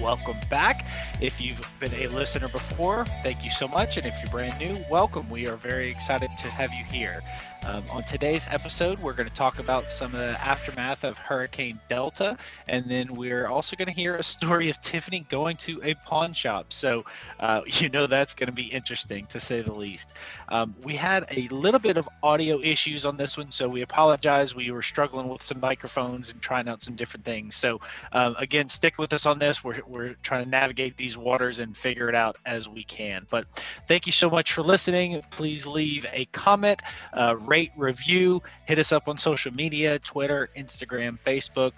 Welcome back. If you've been a listener before, thank you so much. And if you're brand new, welcome. We are very excited to have you here. Um, on today's episode, we're going to talk about some of the aftermath of Hurricane Delta, and then we're also going to hear a story of Tiffany going to a pawn shop. So, uh, you know, that's going to be interesting to say the least. Um, we had a little bit of audio issues on this one, so we apologize. We were struggling with some microphones and trying out some different things. So, um, again, stick with us on this. We're, we're trying to navigate these waters and figure it out as we can. But thank you so much for listening. Please leave a comment, uh, rate, review, hit us up on social media Twitter, Instagram, Facebook,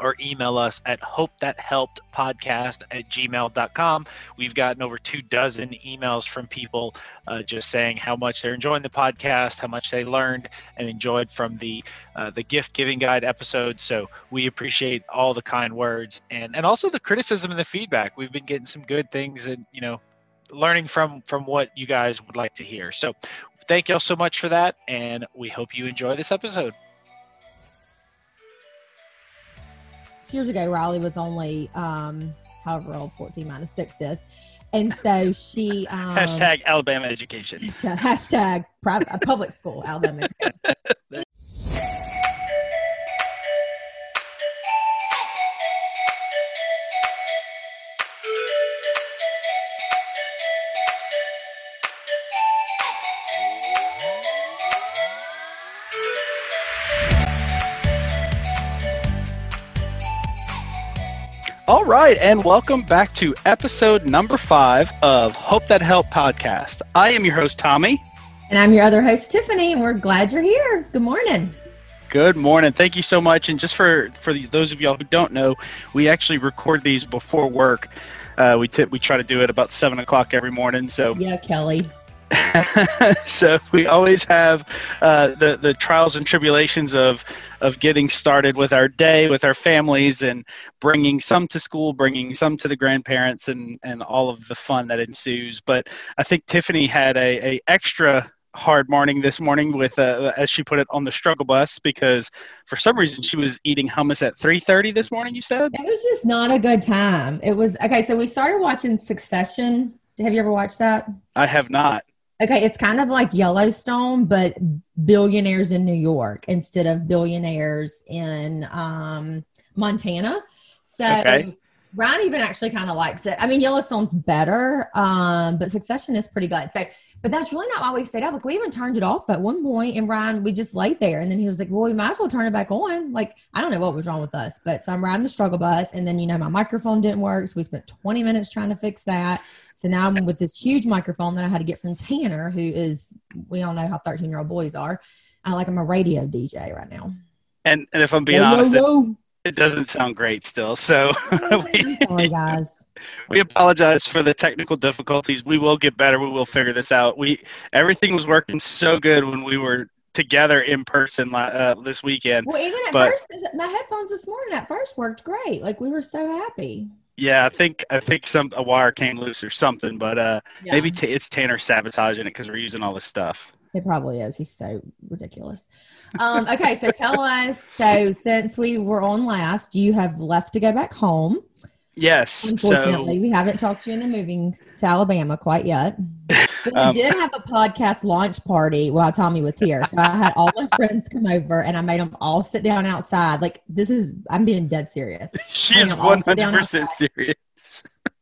or email us at hopethathelpedpodcast at gmail.com. We've gotten over two dozen emails from people uh, just saying how much they're enjoying the podcast, how much they learned and enjoyed from the uh, the gift giving guide episode. So we appreciate all the kind words and and also the criticism and the feedback. We've been getting some good things and you know learning from from what you guys would like to hear. So thank y'all so much for that, and we hope you enjoy this episode. Years ago, Riley was only um, however old 14 minus 6 is. And so she um, hashtag Alabama education. Hashtag private, public school Alabama education. All right, and welcome back to episode number five of Hope That Help podcast. I am your host, Tommy. And I'm your other host, Tiffany, and we're glad you're here. Good morning. Good morning. Thank you so much. And just for for those of y'all who don't know, we actually record these before work. Uh, we t- we try to do it about seven o'clock every morning. So yeah, Kelly. so we always have uh, the the trials and tribulations of of getting started with our day with our families and bringing some to school bringing some to the grandparents and and all of the fun that ensues. But i think tiffany had a, a extra hard morning this morning with uh, as she put it on the struggle bus because for some reason she was eating hummus at 3.30 this morning you said? It was just not a good time. It was okay so we started watching succession. Have you ever watched that? I have not Okay, it's kind of like Yellowstone, but billionaires in New York instead of billionaires in um, Montana. So okay. Ryan even actually kind of likes it. I mean, Yellowstone's better, um, but Succession is pretty good. So, but that's really not why we stayed up. Like we even turned it off at one point, and Ryan, we just laid there, and then he was like, "Well, we might as well turn it back on." Like I don't know what was wrong with us, but so I'm riding the struggle bus, and then you know my microphone didn't work, so we spent 20 minutes trying to fix that. So now I'm with this huge microphone that I had to get from Tanner, who is we all know how 13 year old boys are. I like I'm a radio DJ right now. And and if I'm being honest, It, it doesn't sound great still. So we, sorry, guys. We apologize for the technical difficulties. We will get better. We will figure this out. We everything was working so good when we were together in person uh, this weekend. Well, even at but, first, my headphones this morning at first worked great. Like we were so happy. Yeah, I think I think some a wire came loose or something, but uh, yeah. maybe t- it's Tanner sabotaging it because we're using all this stuff. It probably is. He's so ridiculous. Um, okay, so tell us. So since we were on last, you have left to go back home. Yes. Unfortunately, so, we haven't talked you into moving to Alabama quite yet. But we um, did have a podcast launch party while Tommy was here. So I had all my friends come over and I made them all sit down outside. Like this is, I'm being dead serious. She's 100% serious.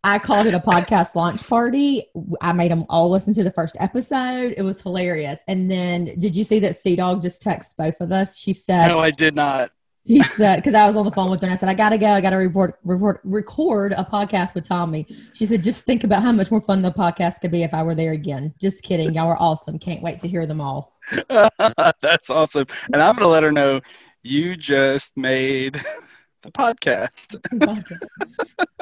I called it a podcast launch party. I made them all listen to the first episode. It was hilarious. And then, did you see that Sea Dog just texted both of us? She said, "No, I did not." He said, because I was on the phone with her and I said, I got to go. I got to report, report, record a podcast with Tommy. She said, just think about how much more fun the podcast could be if I were there again. Just kidding. Y'all are awesome. Can't wait to hear them all. That's awesome. And I'm going to let her know you just made the podcast.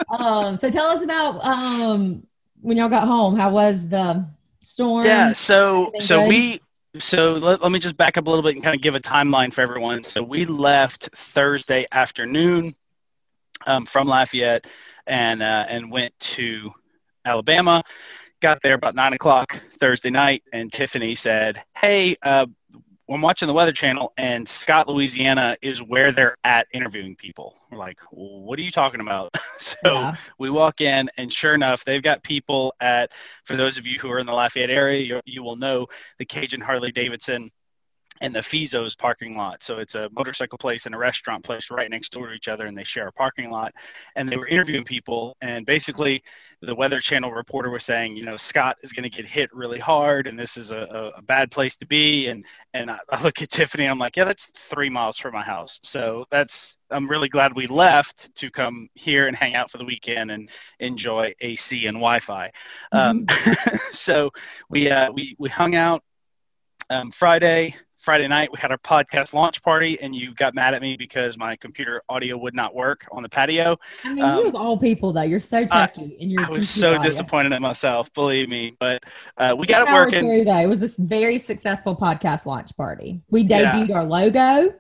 um, so tell us about um, when y'all got home. How was the storm? Yeah. So, so good? we, so let, let me just back up a little bit and kind of give a timeline for everyone. So we left Thursday afternoon um, from Lafayette and uh, and went to Alabama. Got there about nine o'clock Thursday night, and Tiffany said, "Hey, uh, I'm watching the Weather Channel, and Scott, Louisiana is where they're at interviewing people. We're like, what are you talking about? so yeah. we walk in, and sure enough, they've got people at. For those of you who are in the Lafayette area, you, you will know the Cajun Harley Davidson and the Fezzo's parking lot. So it's a motorcycle place and a restaurant place right next door to each other, and they share a parking lot. And they were interviewing people, and basically, the Weather Channel reporter was saying, you know, Scott is going to get hit really hard, and this is a, a, bad place to be. And and I, I look at Tiffany, and I'm like, yeah, that's three miles from my house. So that's I'm really glad we left to come here and hang out for the weekend and enjoy AC and Wi-Fi. Mm-hmm. Um, so we uh, we we hung out um, Friday. Friday night we had our podcast launch party, and you got mad at me because my computer audio would not work on the patio. I mean, um, you of all people, though, you're so techy, and you're. I was so audio. disappointed in myself, believe me. But uh, we got it working. Through, though. It was a very successful podcast launch party. We debuted yeah. our logo.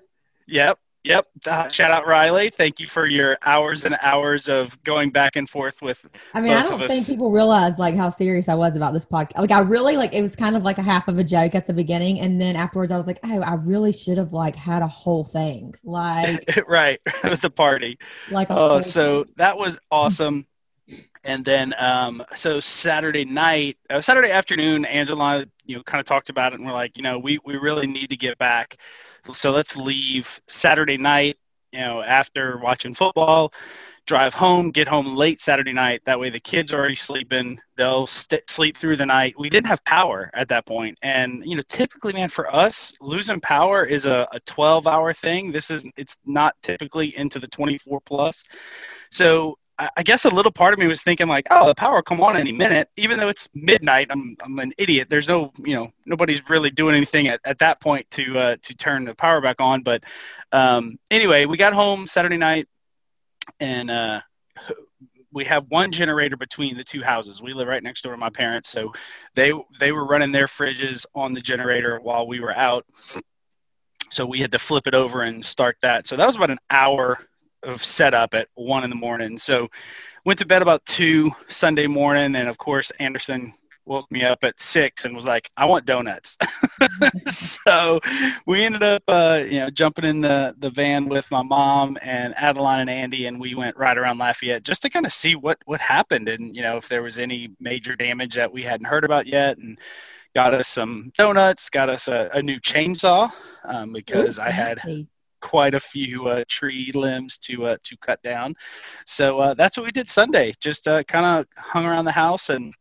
Yep. Yep. Uh, shout out Riley. Thank you for your hours and hours of going back and forth with. I mean, I don't think people realize like how serious I was about this podcast. Like, I really like it was kind of like a half of a joke at the beginning, and then afterwards, I was like, oh, I really should have like had a whole thing, like right, with the party. Like, oh, so thing. that was awesome. and then, um, so Saturday night, uh, Saturday afternoon, Angela, you know, kind of talked about it, and we're like, you know, we we really need to get back so let's leave Saturday night, you know, after watching football, drive home, get home late Saturday night. That way the kids are already sleeping. They'll st- sleep through the night. We didn't have power at that point. And, you know, typically, man, for us, losing power is a, a 12 hour thing. This is, it's not typically into the 24 plus. So I guess a little part of me was thinking like, oh, the power will come on any minute, even though it's midnight. I'm I'm an idiot. There's no, you know, nobody's really doing anything at, at that point to uh, to turn the power back on. But um, anyway, we got home Saturday night, and uh, we have one generator between the two houses. We live right next door to my parents, so they they were running their fridges on the generator while we were out. So we had to flip it over and start that. So that was about an hour of setup at one in the morning. So went to bed about two Sunday morning, and of course Anderson woke me up at six and was like, "I want donuts." so we ended up, uh, you know, jumping in the the van with my mom and Adeline and Andy, and we went right around Lafayette just to kind of see what what happened, and you know, if there was any major damage that we hadn't heard about yet, and got us some donuts, got us a, a new chainsaw um, because Ooh, I had quite a few uh, tree limbs to uh, to cut down. So uh, that's what we did Sunday. Just uh, kind of hung around the house and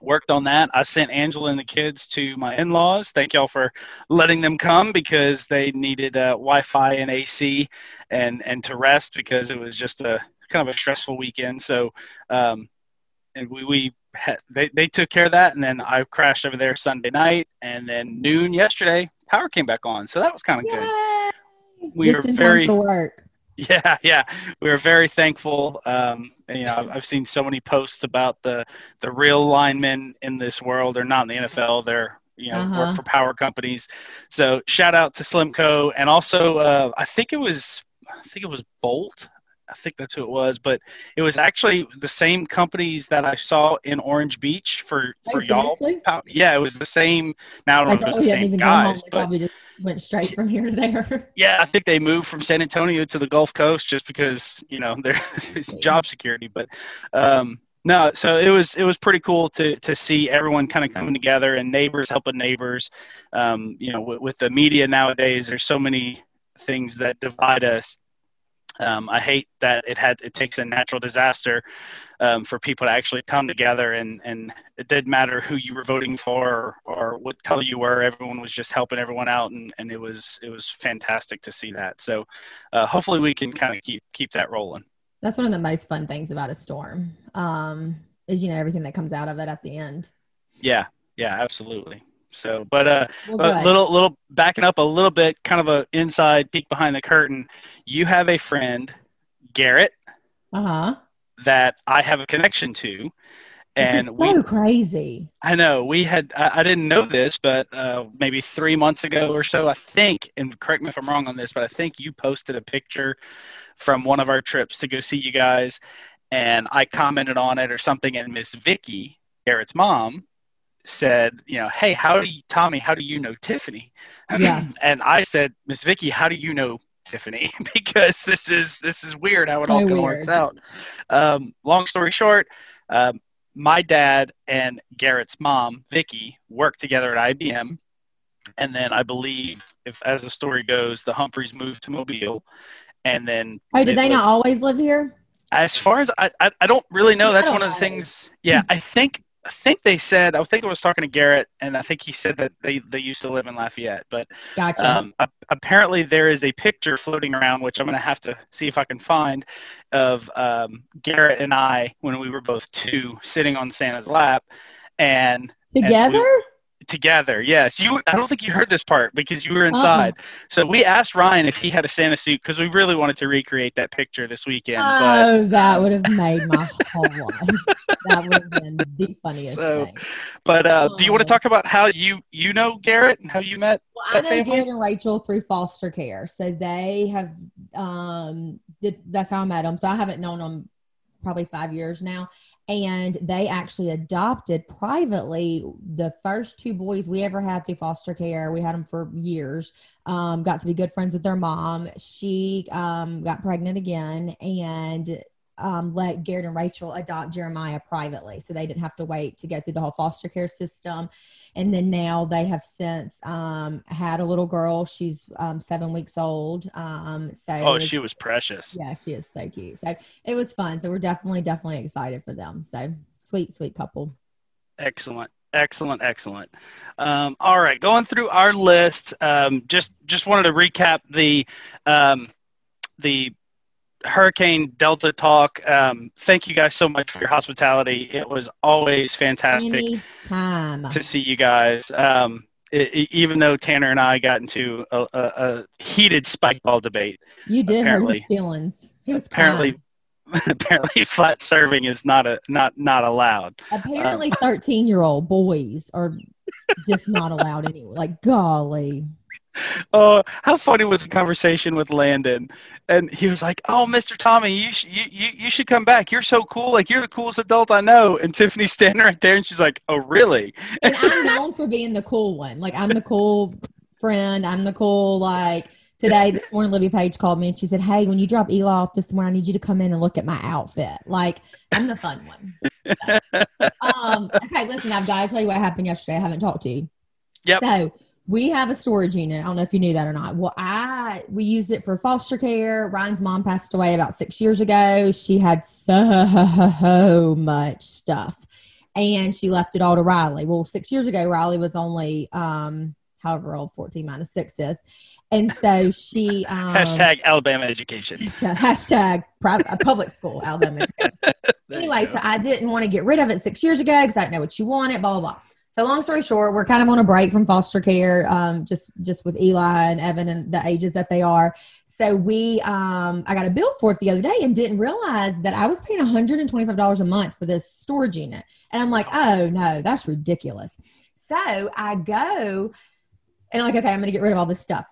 worked on that. I sent Angela and the kids to my in-laws. Thank y'all for letting them come because they needed uh, Wi-Fi and AC and and to rest because it was just a kind of a stressful weekend. So. Um, and we, we they, they took care of that and then I crashed over there Sunday night and then noon yesterday power came back on so that was kind of good we Just were very work. Yeah, yeah, we were very thankful. Um, and, you know, I've seen so many posts about the the real linemen in this world They're not in the NFL. They're you know uh-huh. work for power companies. So shout out to SLEMCO and also uh, I think it was I think it was Bolt. I think that's who it was, but it was actually the same companies that I saw in Orange Beach for for y'all. Yeah, it was the same. Now I don't know if it was the same guys, but probably just went straight from here to there. Yeah, I think they moved from San Antonio to the Gulf Coast just because you know there's job security. But um, no, so it was it was pretty cool to to see everyone kind of coming together and neighbors helping neighbors. Um, you know, with, with the media nowadays, there's so many things that divide us um, I hate that it had it takes a natural disaster um, for people to actually come together and and it didn't matter who you were voting for or, or, what color you were. Everyone was just helping everyone out, and, and it was it was fantastic to see that. So uh, hopefully we can kind of keep keep that rolling. That's one of the most fun things about a storm. Um, is you know everything that comes out of it at the end. Yeah, yeah, absolutely. So, but uh, well, a little little backing up a little bit, kind of a inside peek behind the curtain. You have a friend, Garrett, uh-huh. That I have a connection to, and so crazy. I know we had. I, I didn't know this, but uh, maybe three months ago or so, I think. And correct me if I'm wrong on this, but I think you posted a picture from one of our trips to go see you guys, and I commented on it or something, and Miss Vicky, Garrett's mom, said, you know, hey, how do you, Tommy, how do you know Tiffany? Yeah. and I said, Miss Vicky, how do you know Tiffany? because this is this is weird how it all works out. Um, long story short, um, my dad and Garrett's mom, Vicky, worked together at IBM. And then I believe, if as the story goes, the Humphreys moved to Mobile, and then oh, did they not always live here? As far as I, I, I don't really know. That's one of the things. Yeah, I think I think they said I think I was talking to Garrett, and I think he said that they, they used to live in Lafayette. But gotcha. um, apparently there is a picture floating around, which I'm going to have to see if I can find, of um, Garrett and I when we were both two, sitting on Santa's lap, and together. And together. Yes, you. I don't think you heard this part because you were inside. Uh-huh. So we asked Ryan if he had a Santa suit because we really wanted to recreate that picture this weekend. Oh, but, that would have made my whole life. That would have been the funniest so, thing. But uh, oh. do you want to talk about how you you know Garrett and how you met? Well, I know family? Garrett and Rachel through foster care, so they have. Um, did, that's how I met them. So I haven't known them probably five years now and they actually adopted privately the first two boys we ever had through foster care. We had them for years. Um, got to be good friends with their mom. She um, got pregnant again, and um, let Garrett and Rachel adopt Jeremiah privately. So they didn't have to wait to go through the whole foster care system. And then now they have since um, had a little girl. She's um, seven weeks old. Um, so oh, was, she was precious. Yeah, she is so cute. So it was fun. So we're definitely, definitely excited for them. So sweet, sweet couple. Excellent. Excellent, excellent. Um, all right, going through our list. Um, just just wanted to recap the um, the Hurricane Delta talk. Um, thank you guys so much for your hospitality. It was always fantastic Anytime. to see you guys. Um, it, it, even though Tanner and I got into a, a, a heated spike ball debate, you did hurt his feelings. He was apparently apparently flat serving is not a not not allowed. Apparently, thirteen year old boys are just not allowed anyway. Like golly oh, how funny was the conversation with Landon? And he was like, "Oh, Mr. Tommy, you, sh- you you you should come back. You're so cool. Like you're the coolest adult I know." And Tiffany's standing right there, and she's like, "Oh, really?" and I'm known for being the cool one. Like I'm the cool friend. I'm the cool like. Today, this morning, Libby Page called me and she said, Hey, when you drop Eli off this morning, I need you to come in and look at my outfit. Like, I'm the fun one. um, okay, listen, I've got to tell you what happened yesterday. I haven't talked to you. Yep. So, we have a storage unit. I don't know if you knew that or not. Well, I we used it for foster care. Ryan's mom passed away about six years ago. She had so much stuff, and she left it all to Riley. Well, six years ago, Riley was only um, however old, fourteen minus six is, and so she um, hashtag Alabama education. Hashtag private, public school Alabama education. anyway, so I didn't want to get rid of it six years ago because I didn't know what she wanted. Blah blah blah. So long story short, we're kind of on a break from foster care, um, just just with Eli and Evan and the ages that they are. So we, um, I got a bill for it the other day and didn't realize that I was paying $125 a month for this storage unit. And I'm like, oh no, that's ridiculous. So I go and I'm like, okay, I'm going to get rid of all this stuff.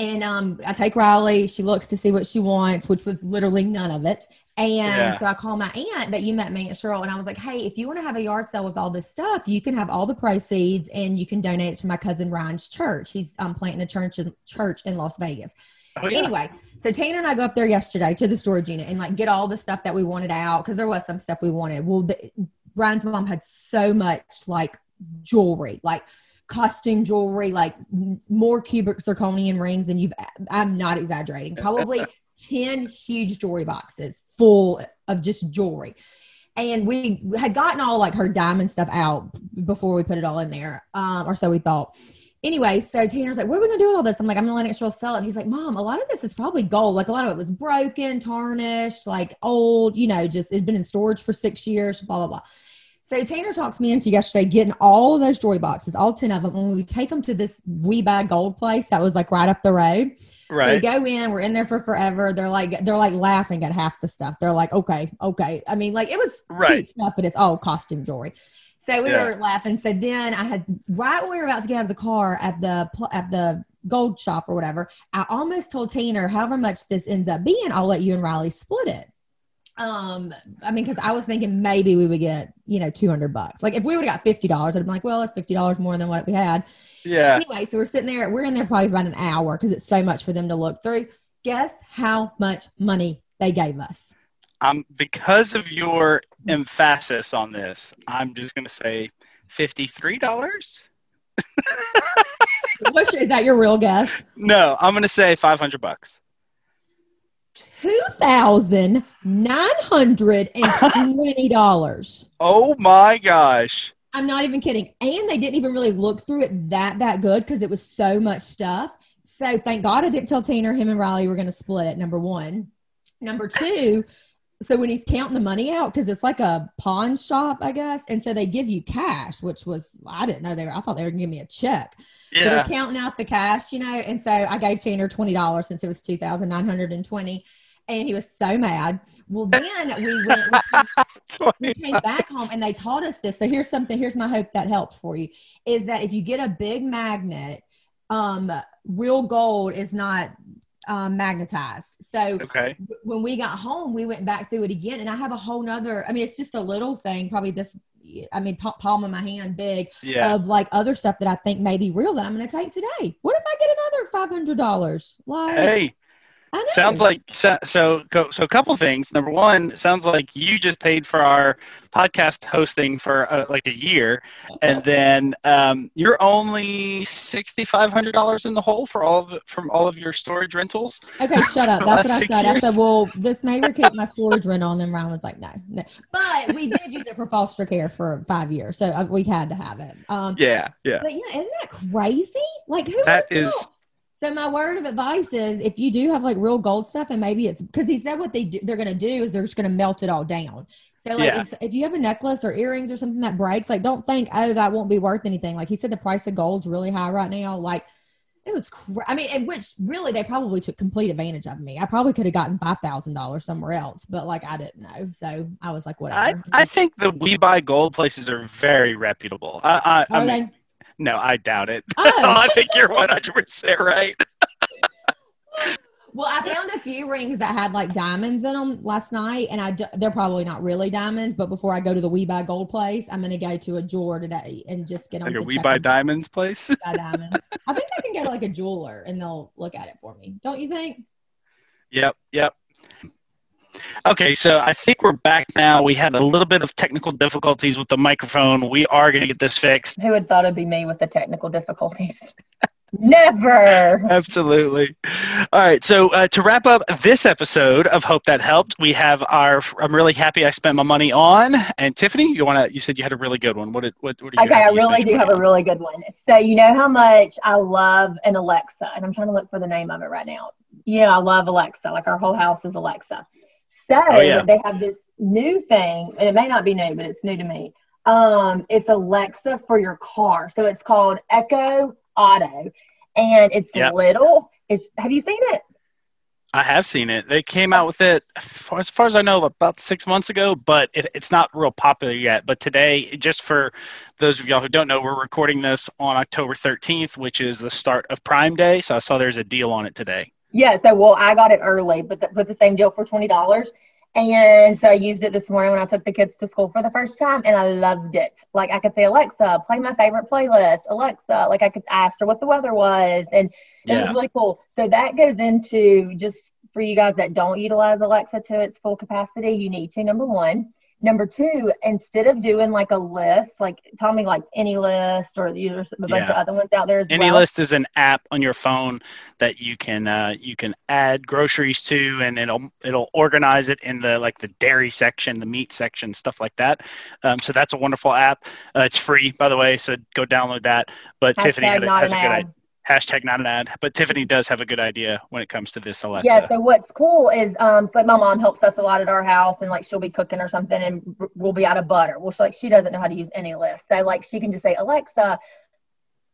And um, I take Riley. She looks to see what she wants, which was literally none of it. And yeah. so I call my aunt that you met me at Cheryl, and I was like, "Hey, if you want to have a yard sale with all this stuff, you can have all the proceeds, and you can donate it to my cousin Ryan's church. He's um, planting a church in, church in Las Vegas." Oh, yeah. Anyway, so Tanner and I go up there yesterday to the storage unit and like get all the stuff that we wanted out because there was some stuff we wanted. Well, the, Ryan's mom had so much like jewelry, like costume jewelry, like more cubic zirconian rings than you've, I'm not exaggerating, probably 10 huge jewelry boxes full of just jewelry. And we had gotten all like her diamond stuff out before we put it all in there, um, or so we thought. Anyway, so Tanner's like, what are we gonna do with all this? I'm like, I'm gonna let Cheryl sell it. he's like, Mom, a lot of this is probably gold. Like a lot of it was broken, tarnished, like old, you know, just it's been in storage for six years, blah, blah, blah. So Tanner talks me into yesterday getting all those jewelry boxes, all 10 of them. When we take them to this We Buy Gold place that was like right up the road. Right. So we go in, we're in there for forever. They're like, they're like laughing at half the stuff. They're like, okay, okay. I mean, like it was right. cute stuff, but it's all costume jewelry. So we yeah. were laughing. So then I had right when we were about to get out of the car at the at the gold shop or whatever, I almost told Tanner, however much this ends up being, I'll let you and Riley split it. Um, I mean, because I was thinking maybe we would get you know two hundred bucks. Like if we would have got fifty dollars, I'd be like, well, that's fifty dollars more than what we had. Yeah. Anyway, so we're sitting there. We're in there probably about an hour because it's so much for them to look through. Guess how much money they gave us? Um, because of your emphasis on this, I'm just going to say fifty-three dollars. is that your real guess? No, I'm going to say five hundred bucks. $2,920. oh my gosh. I'm not even kidding. And they didn't even really look through it that that good because it was so much stuff. So thank God I didn't tell Tanner him and Riley were going to split it. Number one, number two. So when he's counting the money out, because it's like a pawn shop, I guess, and so they give you cash, which was I didn't know they were. I thought they were going to give me a check. Yeah. So they're counting out the cash, you know. And so I gave Tanner twenty dollars since it was two thousand nine hundred and twenty and he was so mad. Well, then we went. We, came back home, and they taught us this. So here's something. Here's my hope that helps for you: is that if you get a big magnet, um, real gold is not um, magnetized. So okay. when we got home, we went back through it again, and I have a whole nother. I mean, it's just a little thing, probably this. I mean, pa- palm of my hand, big Yeah. of like other stuff that I think may be real that I'm going to take today. What if I get another five hundred dollars? Like, hey. Sounds like so. So, so a couple things. Number one, sounds like you just paid for our podcast hosting for uh, like a year, and then um, you're only sixty five hundred dollars in the hole for all of from all of your storage rentals. Okay, shut up. That's what I said. I said, well, this neighbor recoup my storage rental. And then Ryan was like, no, no. But we did use it for foster care for five years. So uh, we had to have it. Um, Yeah, yeah. But yeah, isn't that crazy? Like, who That is- thought? So my word of advice is if you do have like real gold stuff and maybe it's because he said what they do, they're going to do is they're just going to melt it all down. So like Yeah. if, if you have a necklace or earrings or something that breaks, like don't think oh that won't be worth anything. Like he said, the price of gold's really high right now. Like it was, cra- I mean, and which really they probably took complete advantage of me. I probably could have gotten five thousand dollars somewhere else, but like I didn't know, so I was like, whatever. I, I think the We Buy Gold places are very reputable. I, I, I oh, mean, they? No, I doubt it. Oh. I think you're 100% right. Well, I found a few rings that had like diamonds in them last night, and I d- they're probably not really diamonds. But before I go to the We Buy Gold place, I'm gonna go to a jeweler today and just get them Like a We Buy them Diamonds place. by diamonds. I think I can go to like a jeweler and they'll look at it for me. Don't you think? Yep, yep. Okay, so I think we're back now. We had a little bit of technical difficulties with the microphone. We are going to get this fixed. Who would thought it'd be me with the technical difficulties? Never. Absolutely. All right. So uh, to wrap up this episode of Hope That Helped, we have our. I'm really happy I spent my money on. And Tiffany, you want to? You said you had a really good one. What did? What? what are you Okay, I you really do have money a really good one. So you know how much I love an Alexa, and I'm trying to look for the name of it right now. You know, I love Alexa. Like our whole house is Alexa. So Oh, yeah. they have this new thing, and it may not be new, but it's new to me. Um, it's Alexa for your car. So it's called Echo Auto, and it's little. It's have you seen it? I have seen it. They came out with it, as far as I know, about six months ago, but it, it's not real popular yet. But today, just for those of y'all who don't know, we're recording this on October 13th, which is the start of Prime Day. So I saw there's a deal on it today. Yeah, so well, I got it early, but the, with the same deal for twenty dollars, and so I used it this morning when I took the kids to school for the first time, and I loved it. Like I could say, Alexa, play my favorite playlist. Alexa, like I could ask her what the weather was, and it was really cool. So that goes into just for you guys that don't utilize Alexa to its full capacity, you need to number one. Number two, instead of doing like a list, like Tommy likes AnyList, or there's a bunch Yeah. of other ones out there as Any well. list is an app on your phone that you can uh, you can add groceries to, and it'll it'll organize it in the like the dairy section, the meat section, stuff like that. Um, so that's a wonderful app. Uh, it's free, by the way, so go download that. But Tiffany had a, has a good ad. idea. Hashtag not an ad, but Tiffany does have a good idea when it comes to this Alexa. Yeah, so what's cool is um so like my mom helps us a lot at our house and like she'll be cooking or something and we'll be out of butter. Well she like she doesn't know how to use AnyList. So like she can just say, Alexa,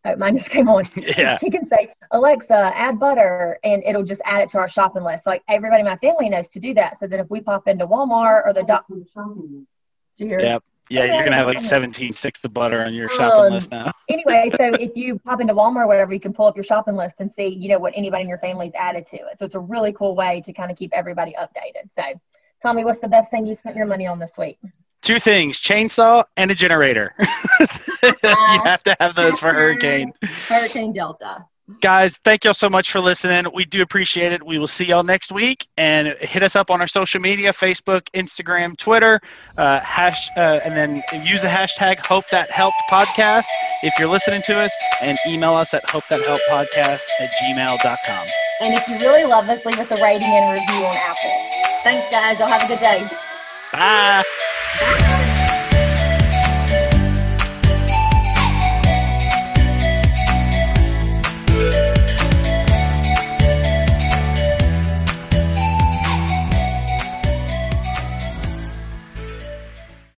oh, mine just came on. Yeah. She can say, Alexa, add butter and it'll just add it to our shopping list. So, like everybody in my family knows to do that. So then if we pop into Walmart or the doc do you hear it? Yep. Yeah, you're gonna have like 17 sticks of butter on your shopping Um, list now. anyway, so if you pop into Walmart or whatever, you can pull up your shopping list and see, you know, what anybody in your family's added to it. So it's a really cool way to kind of keep everybody updated. So Tommy, what's the best thing you spent your money on this week? Two things: chainsaw and a generator. you have to have those for hurricane. Hurricane Delta. Guys, thank y'all so much for listening. We do appreciate it. We will see y'all next week. And hit us up on our social media Facebook, Instagram, Twitter, uh, hash, uh, and then use the hashtag Hope That Helped Podcast if you're listening to us, and email us at Hope That Helped Podcast at gmail.com. And if you really love us, leave us a rating and review on Apple. Thanks, guys. Y'all have a good day. Bye.